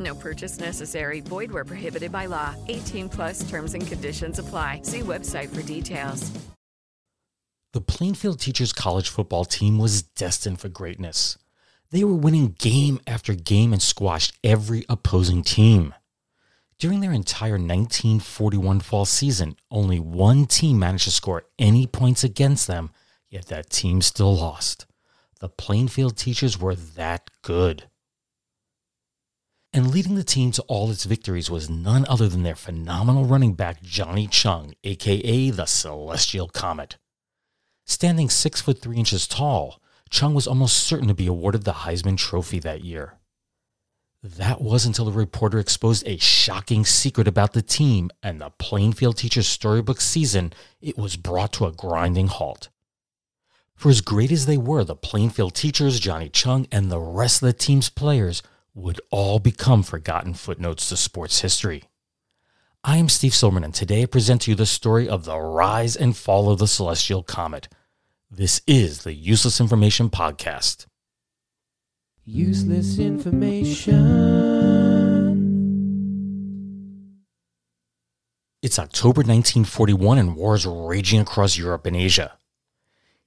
No purchase necessary. Void where prohibited by law. 18 plus terms and conditions apply. See website for details. The Plainfield Teachers College football team was destined for greatness. They were winning game after game and squashed every opposing team. During their entire 1941 fall season, only one team managed to score any points against them, yet that team still lost. The Plainfield Teachers were that good. And leading the team to all its victories was none other than their phenomenal running back Johnny Chung, aka the Celestial Comet. Standing six foot three inches tall, Chung was almost certain to be awarded the Heisman Trophy that year. That was until a reporter exposed a shocking secret about the team and the Plainfield Teachers storybook season, it was brought to a grinding halt. For as great as they were, the Plainfield Teachers, Johnny Chung, and the rest of the team's players would all become forgotten footnotes to sports history. I am Steve Silverman, and today I present to you the story of the rise and fall of the celestial comet. This is the Useless Information Podcast. Useless information. It's October 1941 and wars are raging across Europe and Asia.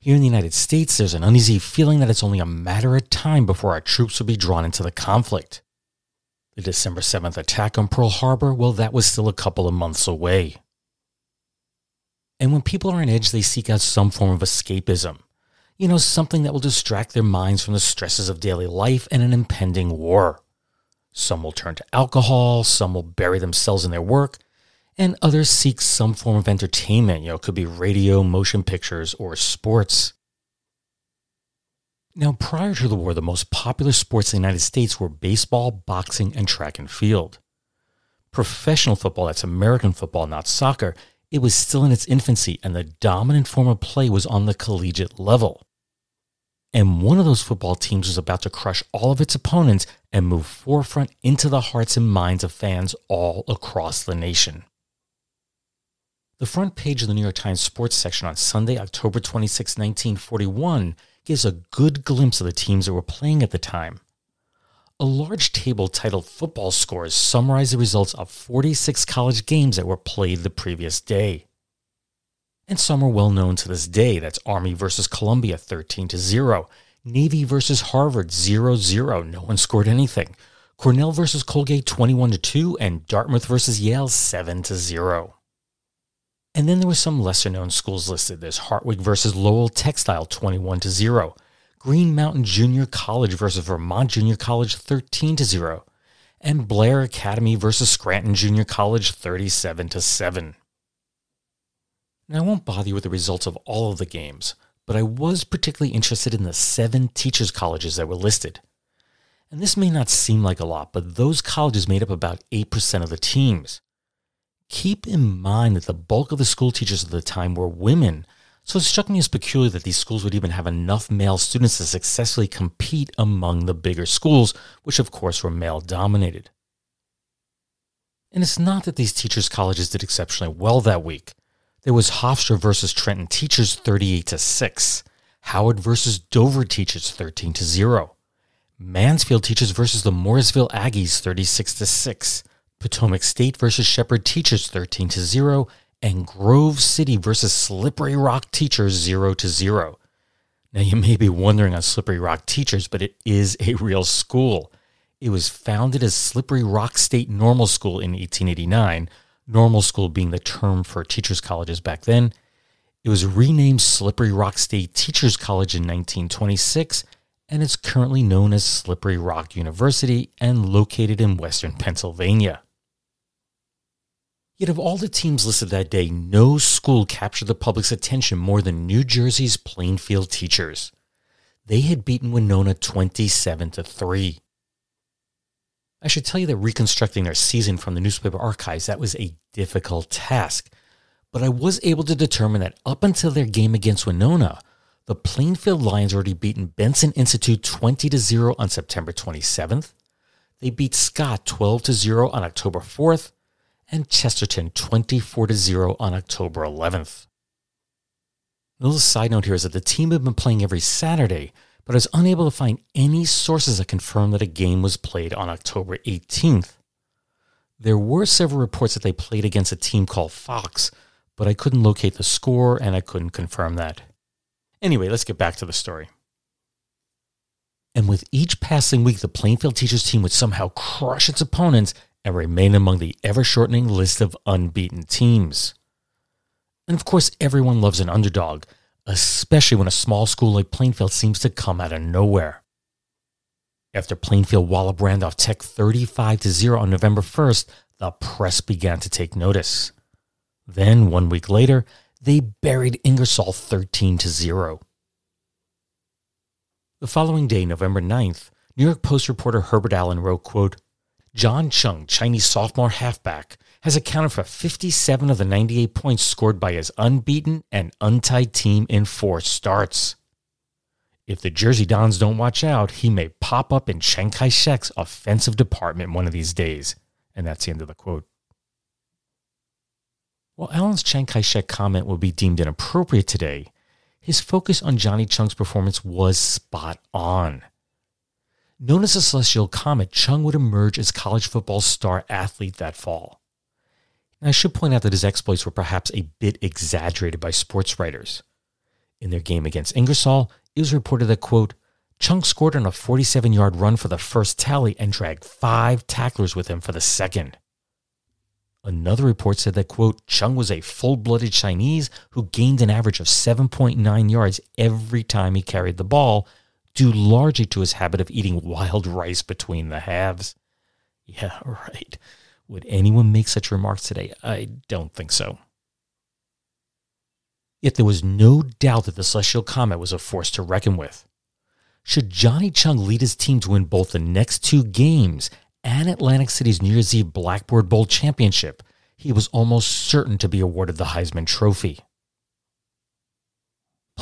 Here in the United States, there's an uneasy feeling that it's only a matter of time before our troops will be drawn into the conflict. The December 7th attack on Pearl Harbor, well, that was still a couple of months away. And when people are on edge, they seek out some form of escapism. You know, something that will distract their minds from the stresses of daily life and an impending war. Some will turn to alcohol, some will bury themselves in their work, and others seek some form of entertainment. You know, it could be radio, motion pictures, or sports. Now, prior to the war, the most popular sports in the United States were baseball, boxing, and track and field. Professional football, that's American football, not soccer, it was still in its infancy, and the dominant form of play was on the collegiate level. And one of those football teams was about to crush all of its opponents and move forefront into the hearts and minds of fans all across the nation. The front page of the New York Times sports section on Sunday, October 26, 1941, gives a good glimpse of the teams that were playing at the time. A large table titled Football Scores summarized the results of 46 college games that were played the previous day. And some are well known to this day. That's Army versus Columbia 13 to 0, Navy versus Harvard 0 0. No one scored anything. Cornell versus Colgate 21 to 2, and Dartmouth versus Yale 7 to 0. And then there were some lesser known schools listed. There's Hartwick versus Lowell Textile 21 to 0. Green Mountain Junior College versus Vermont Junior College 13 to 0. And Blair Academy versus Scranton Junior College 37 to 7. Now I won't bother you with the results of all of the games, but I was particularly interested in the seven teachers colleges that were listed. And this may not seem like a lot, but those colleges made up about 8% of the teams keep in mind that the bulk of the school teachers at the time were women. So it struck me as peculiar that these schools would even have enough male students to successfully compete among the bigger schools, which of course were male dominated. And it's not that these teachers' colleges did exceptionally well that week. There was Hofstra versus Trenton Teachers 38 to 6, Howard versus Dover Teachers 13 to 0, Mansfield Teachers versus the Morrisville Aggies 36 to 6, Potomac State versus Shepherd Teachers 13 to 0, and Grove City versus Slippery Rock Teachers 0 to 0. Now you may be wondering on Slippery Rock Teachers, but it is a real school. It was founded as Slippery Rock State Normal School in 1889, normal school being the term for teachers' colleges back then. It was renamed Slippery Rock State Teachers College in 1926 and is currently known as Slippery Rock University and located in western Pennsylvania. Yet, of all the teams listed that day, no school captured the public's attention more than New Jersey's Plainfield teachers. They had beaten Winona 27 to 3. I should tell you that reconstructing their season from the newspaper archives, that was a difficult task. But I was able to determine that up until their game against Winona, the Plainfield Lions already beaten Benson Institute 20 to 0 on September 27th. They beat Scott 12 to 0 on October 4th and Chesterton 24 to 0 on October 11th. A little side note here is that the team had been playing every Saturday, but I was unable to find any sources that confirmed that a game was played on October 18th. There were several reports that they played against a team called Fox, but I couldn't locate the score and I couldn't confirm that. Anyway, let's get back to the story. And with each passing week, the Plainfield Teachers team would somehow crush its opponents and remain among the ever shortening list of unbeaten teams. And of course, everyone loves an underdog, especially when a small school like Plainfield seems to come out of nowhere. After Plainfield walloped Randolph Tech 35 to 0 on November 1st, the press began to take notice. Then, one week later, they buried Ingersoll 13 to 0. The following day, November 9th, New York Post reporter Herbert Allen wrote, quote, John Chung, Chinese sophomore halfback, has accounted for 57 of the 98 points scored by his unbeaten and untied team in four starts. If the Jersey Dons don't watch out, he may pop up in Chiang Kai shek's offensive department one of these days. And that's the end of the quote. While Allen's Chiang Kai shek comment will be deemed inappropriate today, his focus on Johnny Chung's performance was spot on. Known as a celestial comet, Chung would emerge as college football's star athlete that fall. And I should point out that his exploits were perhaps a bit exaggerated by sports writers. In their game against Ingersoll, it was reported that, quote, Chung scored on a 47 yard run for the first tally and dragged five tacklers with him for the second. Another report said that, quote, Chung was a full blooded Chinese who gained an average of 7.9 yards every time he carried the ball, due largely to his habit of eating wild rice between the halves. Yeah, right. Would anyone make such remarks today? I don't think so. Yet there was no doubt that the Celestial Comet was a force to reckon with. Should Johnny Chung lead his team to win both the next two games and Atlantic City's New Year's Eve Blackboard Bowl championship, he was almost certain to be awarded the Heisman Trophy.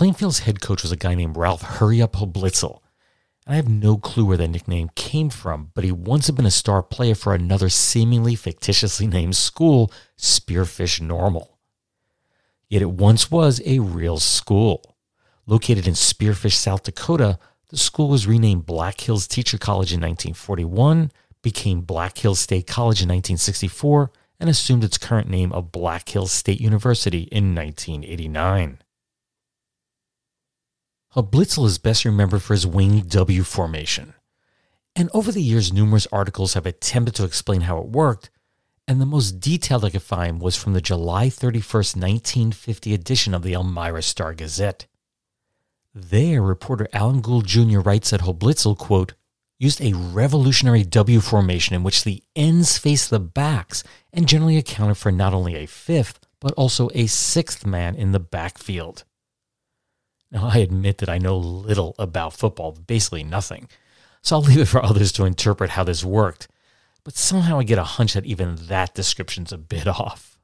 Plainfield's head coach was a guy named Ralph Hurry Up Hoblitzel, I have no clue where that nickname came from, but he once had been a star player for another seemingly fictitiously named school, Spearfish Normal. Yet it once was a real school. Located in Spearfish, South Dakota, the school was renamed Black Hills Teacher College in 1941, became Black Hills State College in 1964, and assumed its current name of Black Hills State University in 1989. Hoblitzel is best remembered for his wing W formation. And over the years, numerous articles have attempted to explain how it worked, and the most detailed I could find was from the July 31st, 1950 edition of the Elmira Star Gazette. There, reporter Alan Gould Jr. writes that Hoblitzel, quote, used a revolutionary W formation in which the ends faced the backs and generally accounted for not only a fifth, but also a sixth man in the backfield. Now, I admit that I know little about football, basically nothing. So I'll leave it for others to interpret how this worked. But somehow I get a hunch that even that description's a bit off.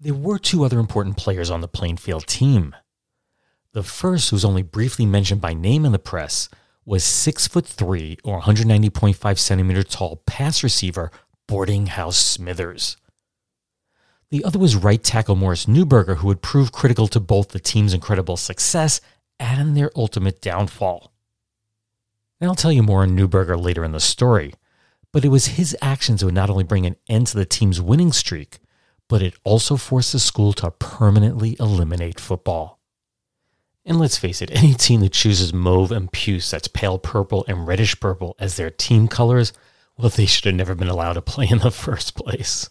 There were two other important players on the Plainfield team. The first, who's only briefly mentioned by name in the press, was six foot three or 190.5 centimeter tall pass receiver Boardinghouse Smithers. The other was right tackle Morris Newburger, who would prove critical to both the team's incredible success and their ultimate downfall. And I'll tell you more on Newburger later in the story, but it was his actions that would not only bring an end to the team's winning streak, but it also forced the school to permanently eliminate football. And let's face it, any team that chooses mauve and puce, that's pale purple and reddish purple, as their team colors, well, they should have never been allowed to play in the first place.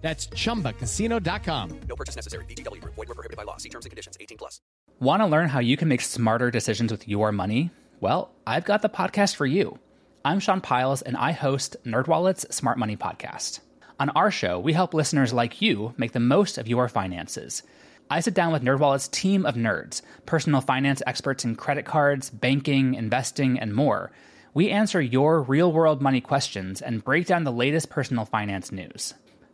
That's chumbacasino.com. No purchase necessary. VGW Group. Void were prohibited by law. See terms and conditions. 18 plus. Want to learn how you can make smarter decisions with your money? Well, I've got the podcast for you. I'm Sean Pyles, and I host NerdWallet's Smart Money Podcast. On our show, we help listeners like you make the most of your finances. I sit down with NerdWallet's team of nerds, personal finance experts in credit cards, banking, investing, and more. We answer your real-world money questions and break down the latest personal finance news.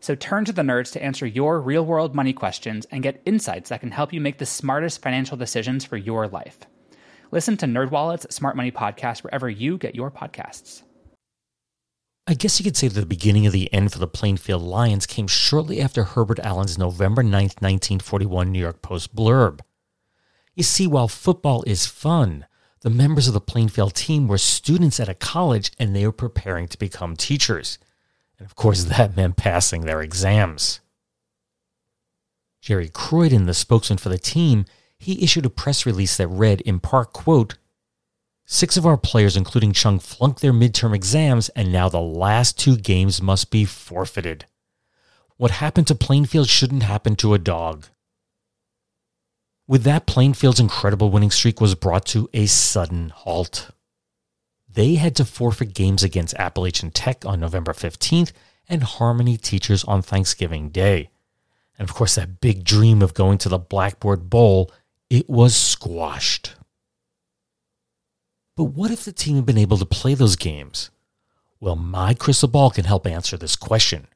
So turn to the nerds to answer your real world money questions and get insights that can help you make the smartest financial decisions for your life. Listen to NerdWallet's Smart Money Podcast wherever you get your podcasts. I guess you could say that the beginning of the end for the Plainfield Lions came shortly after Herbert Allen's November 9, 1941 New York Post blurb. You see, while football is fun, the members of the Plainfield team were students at a college and they were preparing to become teachers. And of course, that meant passing their exams. Jerry Croydon, the spokesman for the team, he issued a press release that read in part, quote, Six of our players, including Chung, flunked their midterm exams, and now the last two games must be forfeited. What happened to Plainfield shouldn't happen to a dog. With that, Plainfield's incredible winning streak was brought to a sudden halt they had to forfeit games against Appalachian Tech on November 15th and Harmony Teachers on Thanksgiving Day. And of course, that big dream of going to the Blackboard Bowl, it was squashed. But what if the team had been able to play those games? Well, my crystal ball can help answer this question.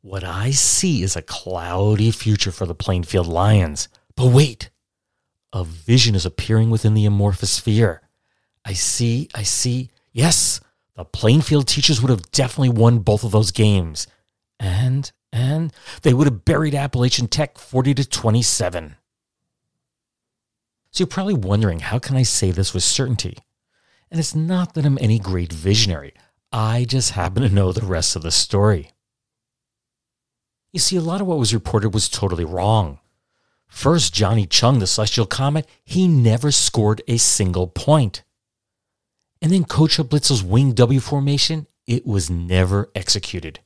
What I see is a cloudy future for the Plainfield Lions. But wait, a vision is appearing within the amorphous sphere. I see, I see. Yes, the Plainfield teachers would have definitely won both of those games. And, and they would have buried Appalachian Tech 40 to 27. So you're probably wondering, how can I say this with certainty? And it's not that I'm any great visionary. I just happen to know the rest of the story. You see, a lot of what was reported was totally wrong. First, Johnny Chung, the Celestial Comet, he never scored a single point. And then Coach Blitzel's wing W formation, it was never executed.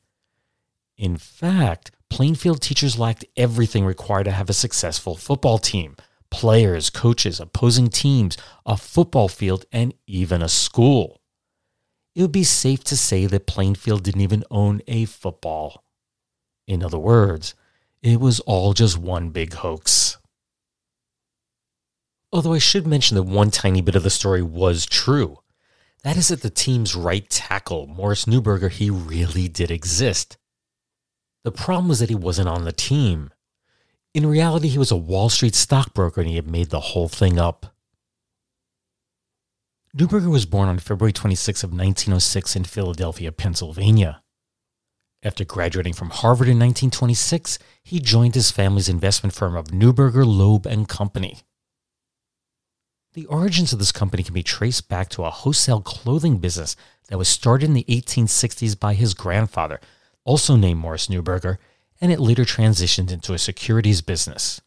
In fact, Plainfield teachers lacked everything required to have a successful football team players, coaches, opposing teams, a football field, and even a school. It would be safe to say that Plainfield didn't even own a football. In other words, it was all just one big hoax. Although I should mention that one tiny bit of the story was true. That is that the team's right tackle, Morris Newburger, he really did exist. The problem was that he wasn't on the team. In reality, he was a Wall Street stockbroker and he had made the whole thing up. Newburger was born on February 26 of 1906 in Philadelphia, Pennsylvania. After graduating from Harvard in 1926, he joined his family's investment firm of Newburger, Loeb and Company. The origins of this company can be traced back to a wholesale clothing business that was started in the 1860s by his grandfather, also named Morris Newburger, and it later transitioned into a securities business.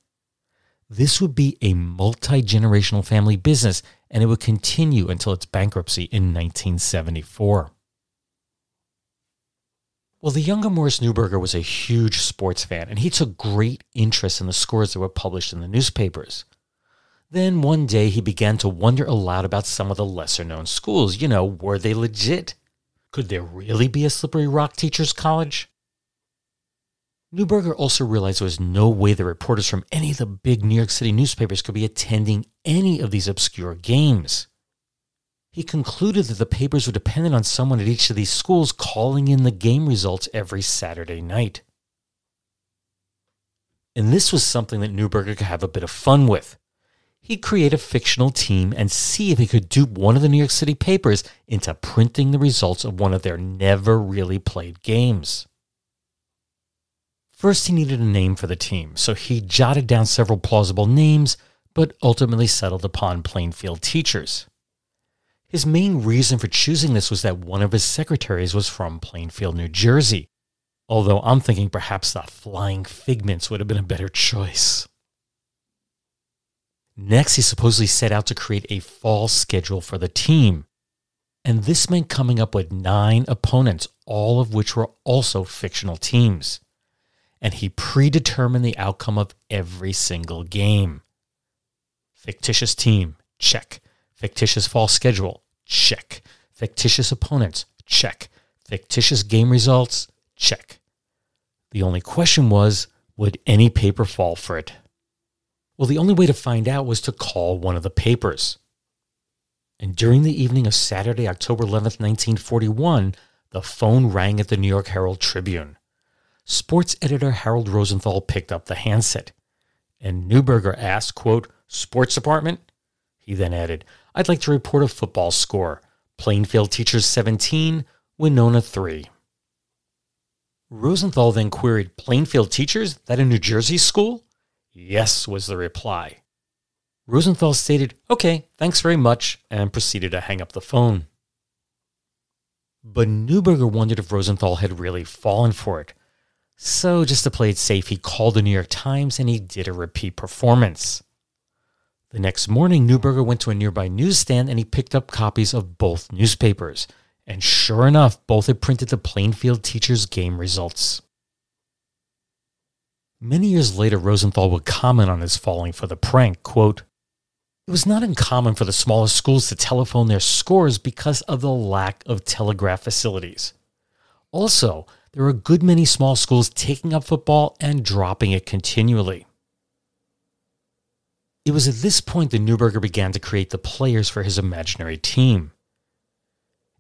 This would be a multi generational family business, and it would continue until its bankruptcy in 1974. Well, the younger Morris Newburger was a huge sports fan, and he took great interest in the scores that were published in the newspapers. Then one day he began to wonder aloud about some of the lesser known schools. You know, were they legit? Could there really be a Slippery Rock Teachers College? Newburger also realized there was no way the reporters from any of the big New York City newspapers could be attending any of these obscure games. He concluded that the papers were dependent on someone at each of these schools calling in the game results every Saturday night. And this was something that Newburger could have a bit of fun with he'd create a fictional team and see if he could dupe one of the New York City papers into printing the results of one of their never really played games. First, he needed a name for the team, so he jotted down several plausible names, but ultimately settled upon Plainfield Teachers. His main reason for choosing this was that one of his secretaries was from Plainfield, New Jersey, although I'm thinking perhaps the Flying Figments would have been a better choice. Next, he supposedly set out to create a fall schedule for the team. And this meant coming up with nine opponents, all of which were also fictional teams. And he predetermined the outcome of every single game. Fictitious team, check. Fictitious fall schedule, check. Fictitious opponents, check. Fictitious game results, check. The only question was would any paper fall for it? Well, the only way to find out was to call one of the papers. And during the evening of Saturday, October 11th, 1941, the phone rang at the New York Herald Tribune. Sports editor Harold Rosenthal picked up the handset. And Newburger asked, quote, Sports department? He then added, I'd like to report a football score. Plainfield Teachers 17, Winona 3. Rosenthal then queried, Plainfield Teachers? That a New Jersey school? Yes, was the reply. Rosenthal stated, Okay, thanks very much, and proceeded to hang up the phone. But Newburger wondered if Rosenthal had really fallen for it. So, just to play it safe, he called the New York Times and he did a repeat performance. The next morning, Newburger went to a nearby newsstand and he picked up copies of both newspapers. And sure enough, both had printed the Plainfield teachers' game results. Many years later, Rosenthal would comment on his falling for the prank, quote, It was not uncommon for the smallest schools to telephone their scores because of the lack of telegraph facilities. Also, there were a good many small schools taking up football and dropping it continually. It was at this point that Newburger began to create the players for his imaginary team.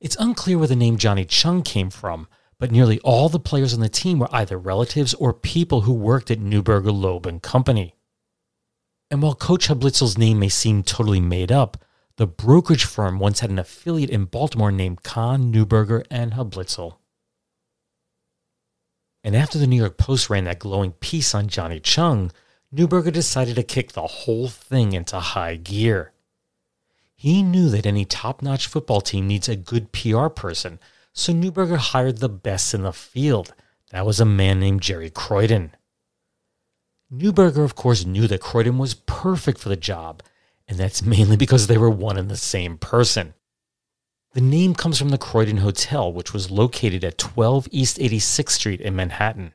It's unclear where the name Johnny Chung came from, but nearly all the players on the team were either relatives or people who worked at Newburger Loeb and Company. And while Coach Hoblitzel's name may seem totally made up, the brokerage firm once had an affiliate in Baltimore named Kahn, Newburger, and Hoblitzel. And after the New York Post ran that glowing piece on Johnny Chung, Newburger decided to kick the whole thing into high gear. He knew that any top notch football team needs a good PR person so Newburger hired the best in the field. That was a man named Jerry Croydon. Newburger, of course, knew that Croydon was perfect for the job, and that's mainly because they were one and the same person. The name comes from the Croydon Hotel, which was located at 12 East 86th Street in Manhattan.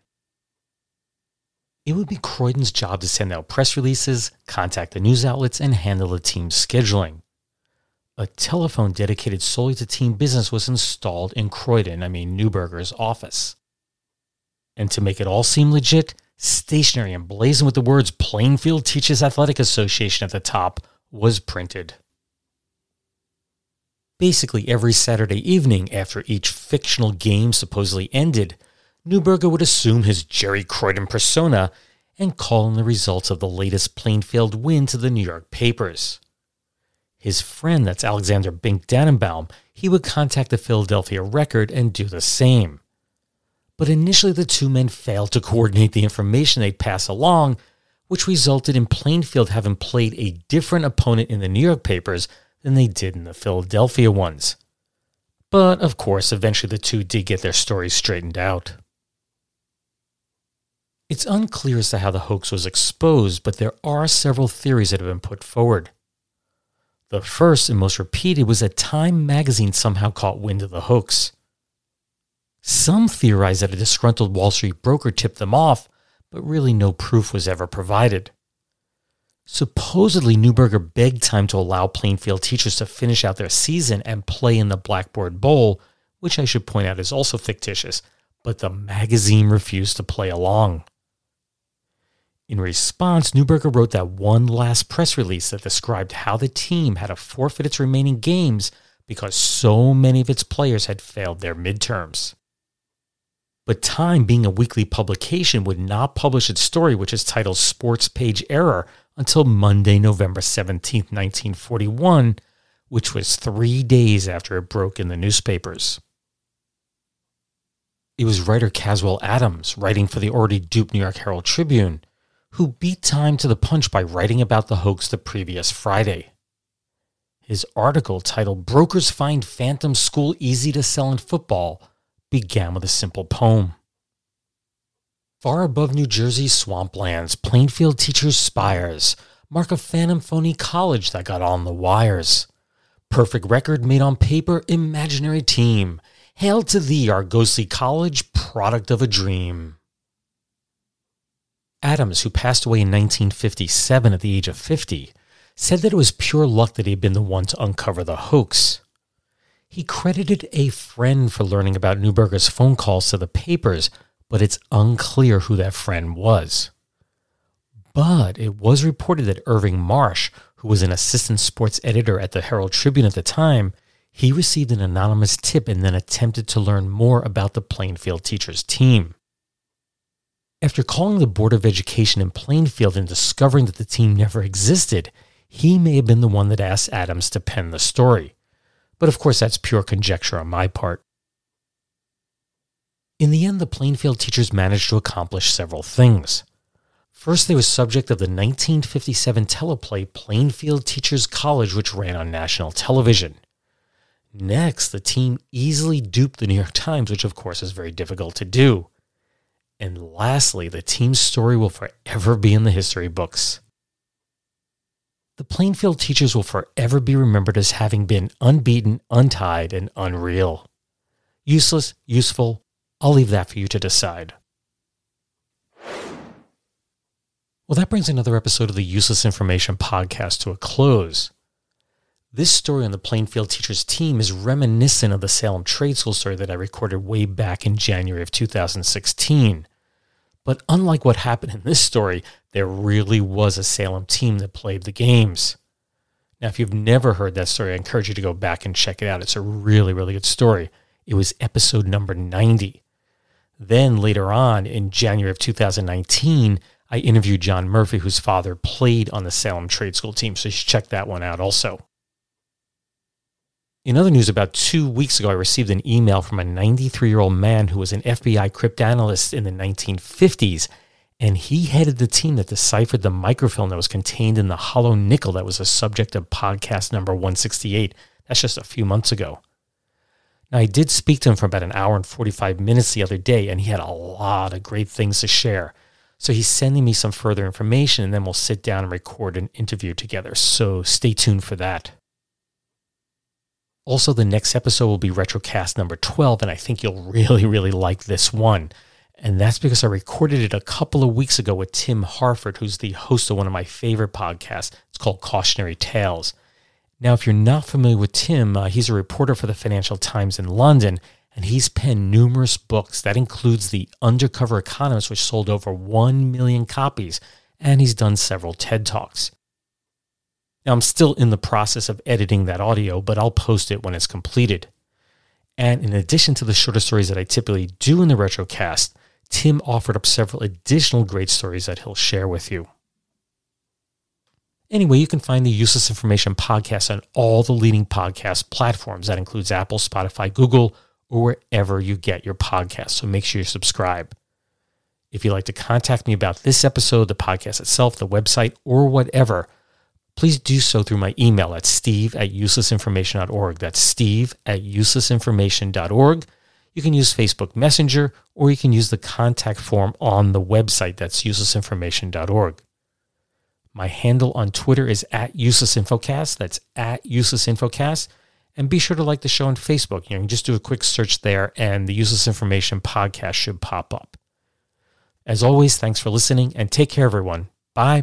It would be Croydon's job to send out press releases, contact the news outlets, and handle the team's scheduling a telephone dedicated solely to team business was installed in Croydon, I mean Newburger's office. And to make it all seem legit, stationery emblazoned with the words Plainfield Teachers Athletic Association at the top was printed. Basically, every Saturday evening after each fictional game supposedly ended, Newburger would assume his Jerry Croydon persona and call in the results of the latest Plainfield win to the New York papers his friend, that's Alexander Bink Dannenbaum, he would contact the Philadelphia Record and do the same. But initially, the two men failed to coordinate the information they'd pass along, which resulted in Plainfield having played a different opponent in the New York papers than they did in the Philadelphia ones. But of course, eventually the two did get their stories straightened out. It's unclear as to how the hoax was exposed, but there are several theories that have been put forward. The first and most repeated was that Time magazine somehow caught wind of the hoax. Some theorized that a disgruntled Wall Street broker tipped them off, but really no proof was ever provided. Supposedly, Newburger begged Time to allow Plainfield teachers to finish out their season and play in the Blackboard Bowl, which I should point out is also fictitious, but the magazine refused to play along. In response, Newburger wrote that one last press release that described how the team had to forfeit its remaining games because so many of its players had failed their midterms. But Time, being a weekly publication, would not publish its story, which is titled Sports Page Error, until Monday, November 17, 1941, which was three days after it broke in the newspapers. It was writer Caswell Adams, writing for the already duped New York Herald Tribune, who beat time to the punch by writing about the hoax the previous Friday. His article, titled Brokers Find Phantom School Easy to Sell in Football, began with a simple poem. Far above New Jersey's swamplands, Plainfield teachers' spires mark a phantom phony college that got on the wires. Perfect record made on paper, imaginary team. Hail to thee, our ghostly college, product of a dream. Adams, who passed away in 1957 at the age of 50, said that it was pure luck that he had been the one to uncover the hoax. He credited a friend for learning about Newburger's phone calls to the papers, but it's unclear who that friend was. But it was reported that Irving Marsh, who was an assistant sports editor at the Herald Tribune at the time, he received an anonymous tip and then attempted to learn more about the Plainfield teachers team. After calling the Board of Education in Plainfield and discovering that the team never existed, he may have been the one that asked Adams to pen the story. But of course, that's pure conjecture on my part. In the end, the Plainfield teachers managed to accomplish several things. First, they were subject of the 1957 teleplay Plainfield Teachers College, which ran on national television. Next, the team easily duped the New York Times, which of course is very difficult to do. And lastly, the team's story will forever be in the history books. The Plainfield teachers will forever be remembered as having been unbeaten, untied, and unreal. Useless, useful, I'll leave that for you to decide. Well, that brings another episode of the Useless Information Podcast to a close. This story on the Plainfield teachers team is reminiscent of the Salem Trade School story that I recorded way back in January of 2016. But unlike what happened in this story, there really was a Salem team that played the games. Now, if you've never heard that story, I encourage you to go back and check it out. It's a really, really good story. It was episode number 90. Then later on in January of 2019, I interviewed John Murphy, whose father played on the Salem Trade School team. So you should check that one out also. In other news, about two weeks ago, I received an email from a 93 year old man who was an FBI cryptanalyst in the 1950s, and he headed the team that deciphered the microfilm that was contained in the hollow nickel that was the subject of podcast number 168. That's just a few months ago. Now, I did speak to him for about an hour and 45 minutes the other day, and he had a lot of great things to share. So he's sending me some further information, and then we'll sit down and record an interview together. So stay tuned for that. Also, the next episode will be Retrocast number 12, and I think you'll really, really like this one. And that's because I recorded it a couple of weeks ago with Tim Harford, who's the host of one of my favorite podcasts. It's called Cautionary Tales. Now, if you're not familiar with Tim, uh, he's a reporter for the Financial Times in London, and he's penned numerous books. That includes The Undercover Economist, which sold over 1 million copies, and he's done several TED Talks. I'm still in the process of editing that audio, but I'll post it when it's completed. And in addition to the shorter stories that I typically do in the Retrocast, Tim offered up several additional great stories that he'll share with you. Anyway, you can find the Useless Information podcast on all the leading podcast platforms. That includes Apple, Spotify, Google, or wherever you get your podcasts. So make sure you subscribe. If you'd like to contact me about this episode, the podcast itself, the website, or whatever, please do so through my email at steve at uselessinformation.org. That's steve at uselessinformation.org. You can use Facebook Messenger or you can use the contact form on the website. That's uselessinformation.org. My handle on Twitter is at uselessinfocast. That's at uselessinfocast. And be sure to like the show on Facebook. You can just do a quick search there and the Useless Information podcast should pop up. As always, thanks for listening and take care, everyone. Bye.